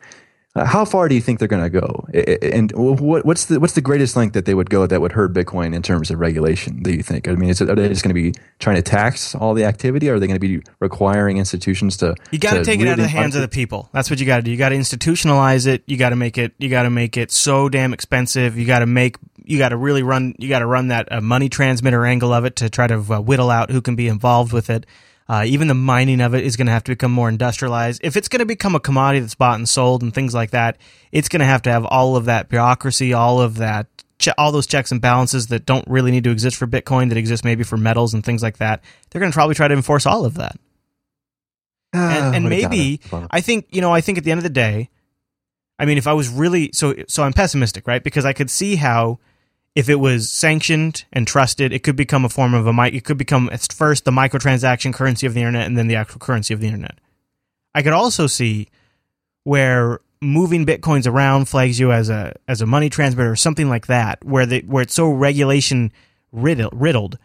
uh, how far do you think they're going to go? And what, what's the what's the greatest length that they would go that would hurt Bitcoin in terms of regulation? Do you think? I mean, is it, are they just going to be trying to tax all the activity, or are they going to be requiring institutions to? You got to take it out of the hands of the people. That's what you got to do. You got to institutionalize it. You got to make it. You got to make it so damn expensive. You got to make. You got to really run. You got to run that uh, money transmitter angle of it to try to uh, whittle out who can be involved with it. Uh, even the mining of it is going to have to become more industrialized. If it's going to become a commodity that's bought and sold and things like that, it's going to have to have all of that bureaucracy, all of that, all those checks and balances that don't really need to exist for Bitcoin that exist maybe for metals and things like that. They're going to probably try to enforce all of that. And, and maybe I think you know I think at the end of the day, I mean if I was really so so I'm pessimistic right because I could see how if it was sanctioned and trusted, it could become a form of a mic. it could become at first the microtransaction currency of the internet and then the actual currency of the internet. I could also see where moving bitcoins around flags you as a as a money transmitter or something like that, where the where it's so regulation riddled, riddled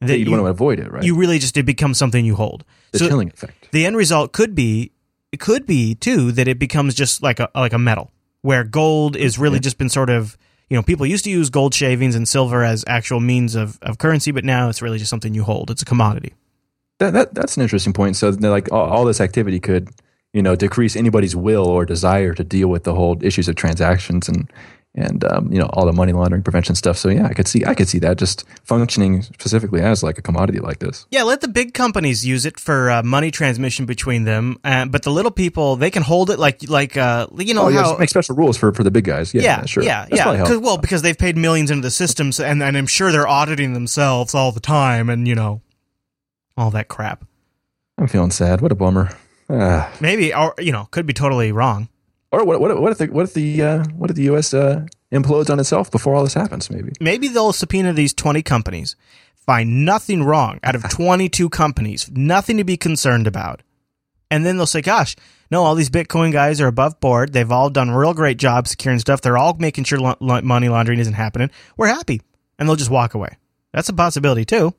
that you, want to avoid it, right? You really just it becomes something you hold. The so chilling effect. The end result could be it could be too that it becomes just like a like a metal where gold is really yeah. just been sort of you know, people used to use gold shavings and silver as actual means of, of currency, but now it's really just something you hold. It's a commodity. That, that that's an interesting point. So, like all, all this activity could, you know, decrease anybody's will or desire to deal with the whole issues of transactions and and um, you know all the money laundering prevention stuff. So yeah, I could see I could see that just functioning specifically as like a commodity like this. Yeah, let the big companies use it for uh, money transmission between them, uh, but the little people they can hold it like like uh, you know oh, how make special rules for, for the big guys. Yeah, yeah, sure. Yeah, That's yeah. well, because they've paid millions into the systems, and and I'm sure they're auditing themselves all the time, and you know all that crap. I'm feeling sad. What a bummer. Ah. Maybe, or you know, could be totally wrong. Or what? What, what if the what if the uh, what if the U.S. Uh, implodes on itself before all this happens? Maybe. Maybe they'll subpoena these twenty companies, find nothing wrong out of twenty-two companies, nothing to be concerned about, and then they'll say, "Gosh, no, all these Bitcoin guys are above board. They've all done real great jobs securing stuff. They're all making sure money laundering isn't happening. We're happy," and they'll just walk away. That's a possibility too.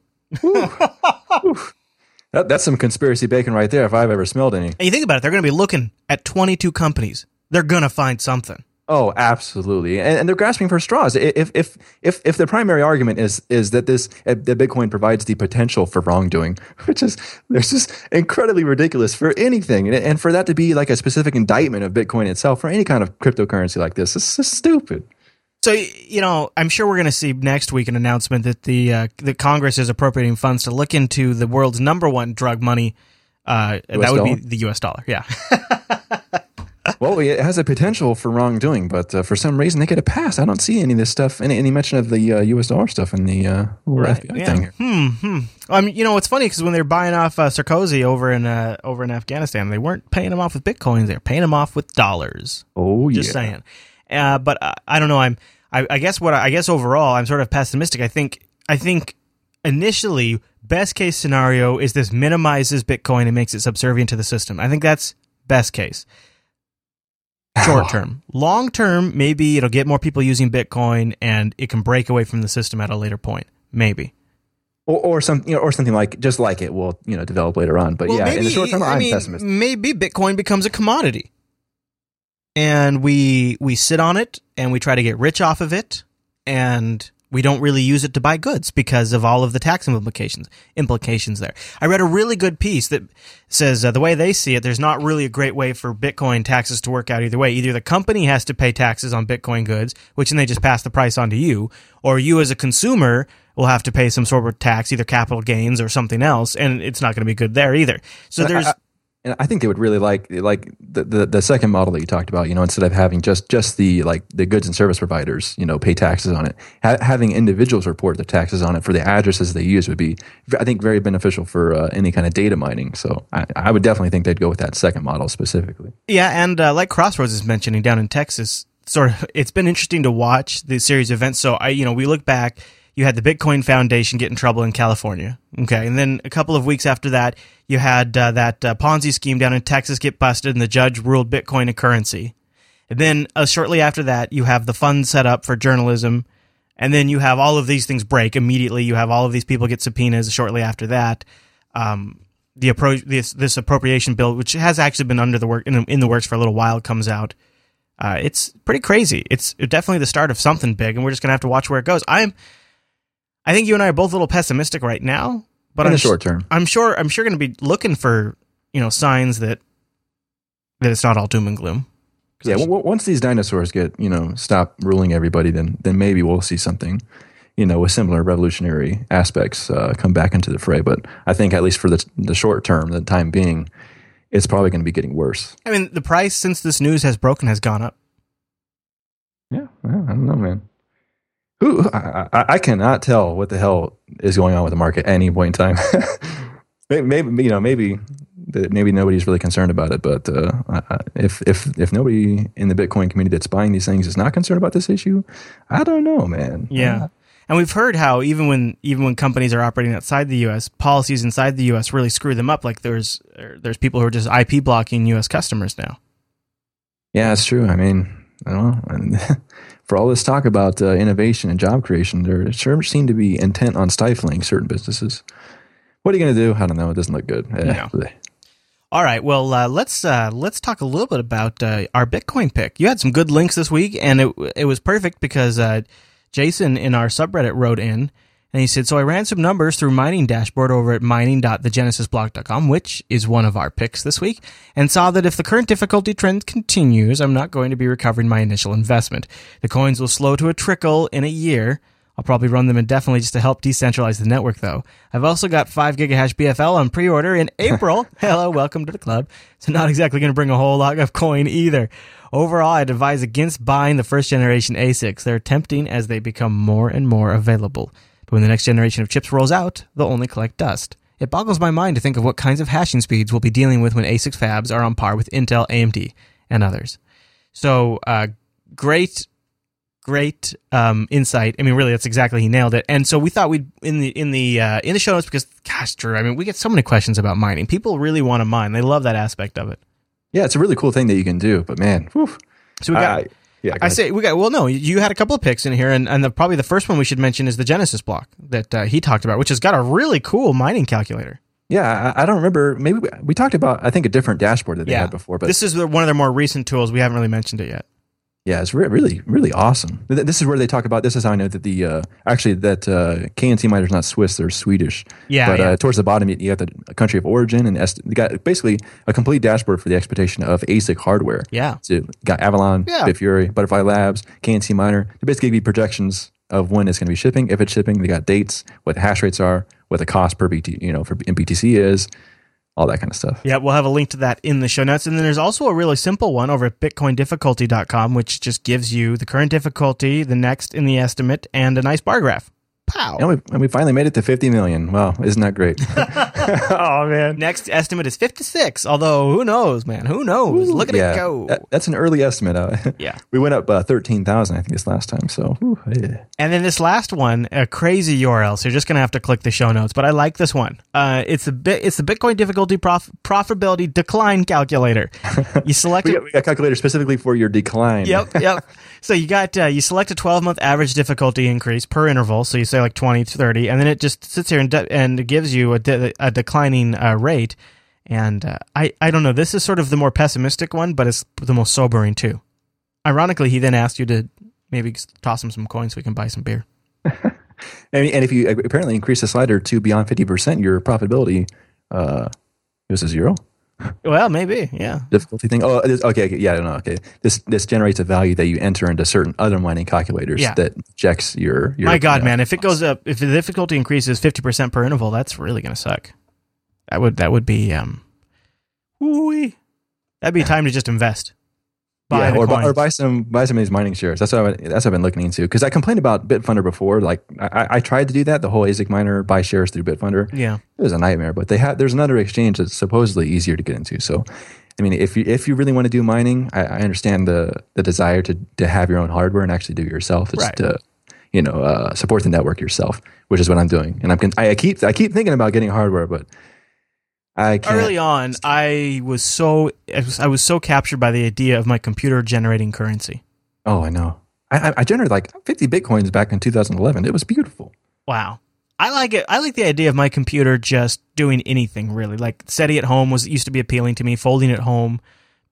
That, that's some conspiracy bacon right there, if I've ever smelled any. And you think about it, they're going to be looking at 22 companies they're gonna find something. Oh, absolutely, and, and, they're grasping for straws. If if if if the primary argument is is that this that Bitcoin provides the potential for wrongdoing, which is there's just incredibly ridiculous for anything, and, and for that to be like a specific indictment of Bitcoin itself for any kind of cryptocurrency like this, this is stupid. So you know, I'm sure we're going to see next week an announcement that the uh, the Congress is appropriating funds to look into the world's number one drug money. Uh, that would dollar? be the U.S. dollar. Yeah. well, it has a potential for wrongdoing, but uh, for some reason they get a pass. I don't see any of this stuff, any, any mention of the uh, U.S. dollar stuff in the uh, right. FBI yeah. thing. Hmm, hmm. I mean, you know, it's funny because when they're buying off uh, Karzai over in uh, over in Afghanistan, they weren't paying him off with bitcoins; they were paying him off with dollars. Oh, just yeah. saying. Uh, but I don't know. I'm. I, I guess what I, I guess overall, I'm sort of pessimistic. I think. I think initially, best case scenario is this minimizes Bitcoin and makes it subservient to the system. I think that's best case short term. Long term, maybe it'll get more people using Bitcoin and it can break away from the system at a later point. Maybe. Or, or some, you know, or something like just like it will, you know, develop later on. But well, yeah, maybe, in the short term, I I'm mean, pessimist. Maybe Bitcoin becomes a commodity, and we we sit on it and we try to get rich off of it, and we don't really use it to buy goods because of all of the tax implications implications there. I read a really good piece that says uh, the way they see it, there's not really a great way for Bitcoin taxes to work out either way. Either the company has to pay taxes on Bitcoin goods, which then they just pass the price on to you, or you as a consumer will have to pay some sort of tax, either capital gains or something else, and it's not going to be good there either. So there's. And I think they would really like like the, the, the second model that you talked about. You know, instead of having just just the like the goods and service providers, you know, pay taxes on it, ha- having individuals report the taxes on it for the addresses they use would be, I think, very beneficial for uh, any kind of data mining. So I, I, would definitely think they'd go with that second model specifically. Yeah, and uh, like Crossroads is mentioning down in Texas, sort of, it's been interesting to watch the series events. So I, you know, we look back you had the Bitcoin Foundation get in trouble in California. Okay. And then a couple of weeks after that, you had uh, that uh, Ponzi scheme down in Texas get busted and the judge ruled Bitcoin a currency. And then uh, shortly after that, you have the fund set up for journalism. And then you have all of these things break immediately. You have all of these people get subpoenas shortly after that. Um, the this, this appropriation bill, which has actually been under the work in, in the works for a little while, comes out. Uh, it's pretty crazy. It's definitely the start of something big, and we're just gonna have to watch where it goes. I'm, I think you and I are both a little pessimistic right now, but in I'm the short term. I'm sure I'm sure going to be looking for you know signs that that it's not all doom and gloom. Yeah, once these dinosaurs get you know stop ruling everybody, then then maybe we'll see something, you know, with similar revolutionary aspects uh, come back into the fray. But I think at least for the the short term, the time being, it's probably going to be getting worse. I mean, the price since this news has broken has gone up. Yeah, well, I don't know, man. Who I, I, cannot tell what the hell is going on with the market at any point in time. maybe, maybe you know maybe maybe nobody's really concerned about it, but uh, if if if nobody in the Bitcoin community that's buying these things is not concerned about this issue, I don't know, man. Yeah. And we've heard how even when even when companies are operating outside the U.S., policies inside the U.S. really screw them up. Like there's er, there's people who are just IP blocking U.S. customers now. Yeah, that's true. I mean, I don't know. And for all this talk about uh, innovation and job creation, there sure seem to be intent on stifling certain businesses. What are you going to do? I don't know. It doesn't look good. Eh, No. All right, well uh, let's uh, let's talk a little bit about uh, our Bitcoin pick. You had some good links this week, and it it was perfect because uh, Jason in our subreddit wrote in and he said, "So I ran some numbers through mining dashboard over at mining.thegenesisblock.com, which is one of our picks this week, and saw that if the current difficulty trend continues, I'm not going to be recovering my initial investment. The coins will slow to a trickle in a year." I'll probably run them indefinitely just to help decentralize the network, though. I've also got 5 gigahash BFL on pre order in April. Hello, welcome to the club. So, not exactly going to bring a whole lot of coin either. Overall, I'd advise against buying the first generation ASICs. They're tempting as they become more and more available. But when the next generation of chips rolls out, they'll only collect dust. It boggles my mind to think of what kinds of hashing speeds we'll be dealing with when ASIC fabs are on par with Intel, AMD, and others. So, uh, great great um, insight. I mean, really, that's exactly he nailed it. And so we thought we'd in the in the uh, in the show notes because, gosh, Drew, I mean, we get so many questions about mining. People really want to mine. They love that aspect of it. Yeah, it's a really cool thing that you can do, but man, whew, So we got. I- yeah, I say we got well. No, you had a couple of picks in here, and, and the, probably the first one we should mention is the Genesis block that uh, he talked about, which has got a really cool mining calculator. yeah, I, I don't remember. Maybe we, we talked about I think a different dashboard that they yeah, had before, but this is the, one of their more recent tools. We haven't really mentioned it yet. Yeah, it's re- really, really awesome. Th- This is where they talk about. This is how I know that the uh, actually that uh, KnC is not Swiss; they're Swedish. Yeah, but yeah. Uh, towards the bottom, you you got the country of origin, and est- they got basically a complete dashboard for the expectation of ASIC hardware. Yeah. so got Avalon, Yeah. Bitfury, Butterfly Labs, KnC miner. They basically give you projections of when it's going to be shipping. If it's shipping, they got dates, what the hash rates are, what the cost per BT, you know, for BTC is, all that kind of stuff. Yeah, we'll have a link to that in the show notes. And then there's also a really simple one over at bitcoindifficulty.com, which just gives you the current difficulty, the next in the estimate, and a nice bar graph. Pow. And we, and we finally made it to 50 million. Wow, isn't that great? oh, man. Next estimate is 56, although who knows, man? Who knows? Look at yeah, it go. that- that's an early estimate. Uh, Yeah. we went up uh, thirteen thousand, I think, this last time. So, whew, yeah. And then this last one, a crazy URL. So you're just gonna have to click the show notes, but I like this one. Uh, it's a bit. It's the Bitcoin difficulty prof- profitability decline calculator. You select we a- got, we got a calculator specifically for your decline. Yep, yep. So you got uh, you select a 12 month average difficulty increase per interval. So you say like 20 to 30, and then it just sits here and de- and gives you a, de- a declining uh, rate. And uh, I I don't know. This is sort of the more pessimistic one, but it's the most sobering too. Ironically, he then asked you to maybe toss him some coins so we can buy some beer. And, and if you apparently increase the slider to beyond fifty percent, your profitability uh, goes to zero. Well, maybe, yeah. Difficulty thing. Oh, this, okay, okay, yeah, no, okay. This this generates a value that you enter into certain other mining calculators Yeah. that checks your. your My God, know, man! If it goes up, if the difficulty increases 50 percent per interval, that's really gonna suck. That would that would be um, woo That'd be time to just invest. Buy yeah, or, buy, or buy some buy some of these mining shares. That's what I, that's what I've been looking into because I complained about Bitfunder before. Like I, I tried to do that, the whole ASIC miner buy shares through Bitfunder. Yeah. it was a nightmare. But they had there's another exchange that's supposedly easier to get into. So, I mean, if you if you really want to do mining, I, I understand the the desire to to have your own hardware and actually do it yourself. It's Right. to you know uh, support the network yourself, which is what I'm doing. And I'm I keep I keep thinking about getting hardware, but I can't. Early on, I was so I was, I was so captured by the idea of my computer generating currency. Oh, I know. I, I- I generated like 50 bitcoins back in 2011. It was beautiful. Wow. I like it. I like the idea of my computer just doing anything really. Like SETI at home was used to be appealing to me. Folding at home,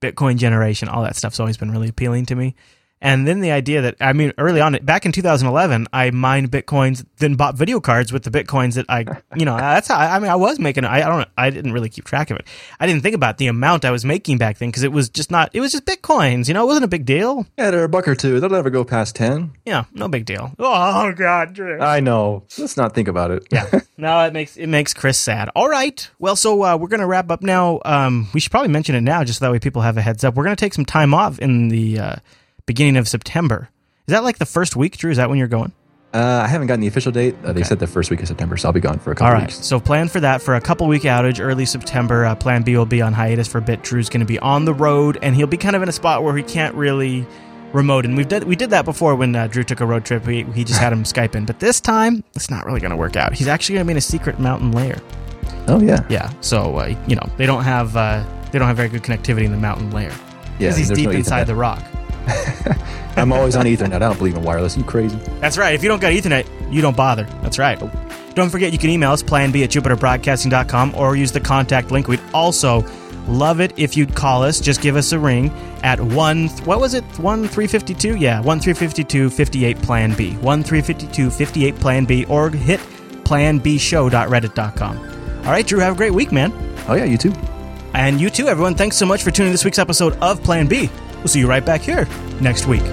Bitcoin generation, all that stuff's always been really appealing to me. And then the idea that I mean, early on, back in 2011, I mined bitcoins, then bought video cards with the bitcoins that I, you know, that's how I, mean, I was making. I, I don't, I didn't really keep track of it. I didn't think about the amount I was making back then because it was just not. It was just bitcoins. You know, it wasn't a big deal. Yeah, they're a buck or two. They'll never go past 10. Yeah, no big deal. Oh God, Drew. I know. Let's not think about it. Yeah. no, it makes it makes Chris sad. All right. Well, so uh, we're gonna wrap up now. Um, we should probably mention it now, just so that way people have a heads up. We're gonna take some time off in the uh, beginning of September. Is that like the first week, Drew? Is that when you're going? Uh, I haven't gotten the official date. Uh, They said the first week of September, so I'll be gone for a couple All right. weeks. So plan for that for a couple week outage, early September. Uh, plan B will be on hiatus for a bit. Drew's going to be on the road, and he'll be kind of in a spot where he can't really remote. And we've did we did that before when uh, Drew took a road trip. We he just had him Skype in, but this time it's not really going to work out. He's actually going to be in a secret mountain lair. Oh, yeah. Yeah. So uh, you know they don't have uh, they don't have very good connectivity in the mountain lair Yeah, because he's there's deep no inside the rock. I'm always on Ethernet. I don't believe in wireless. You crazy? That's right. If you don't got Ethernet, you don't bother. That's right. Don't forget, you can email us, plan B at jupiterbroadcasting.com, or use the contact link. We'd also love it if you'd call us. Just give us a ring at 1, what was it? 1 352? Yeah, 1 352 58 plan B. 1 352 58 plan B, or hit planbshow.reddit.com. All right, Drew, have a great week, man. Oh, yeah, you too. And you too, everyone. Thanks so much for tuning in this week's episode of Plan B. We'll see you right back here next week.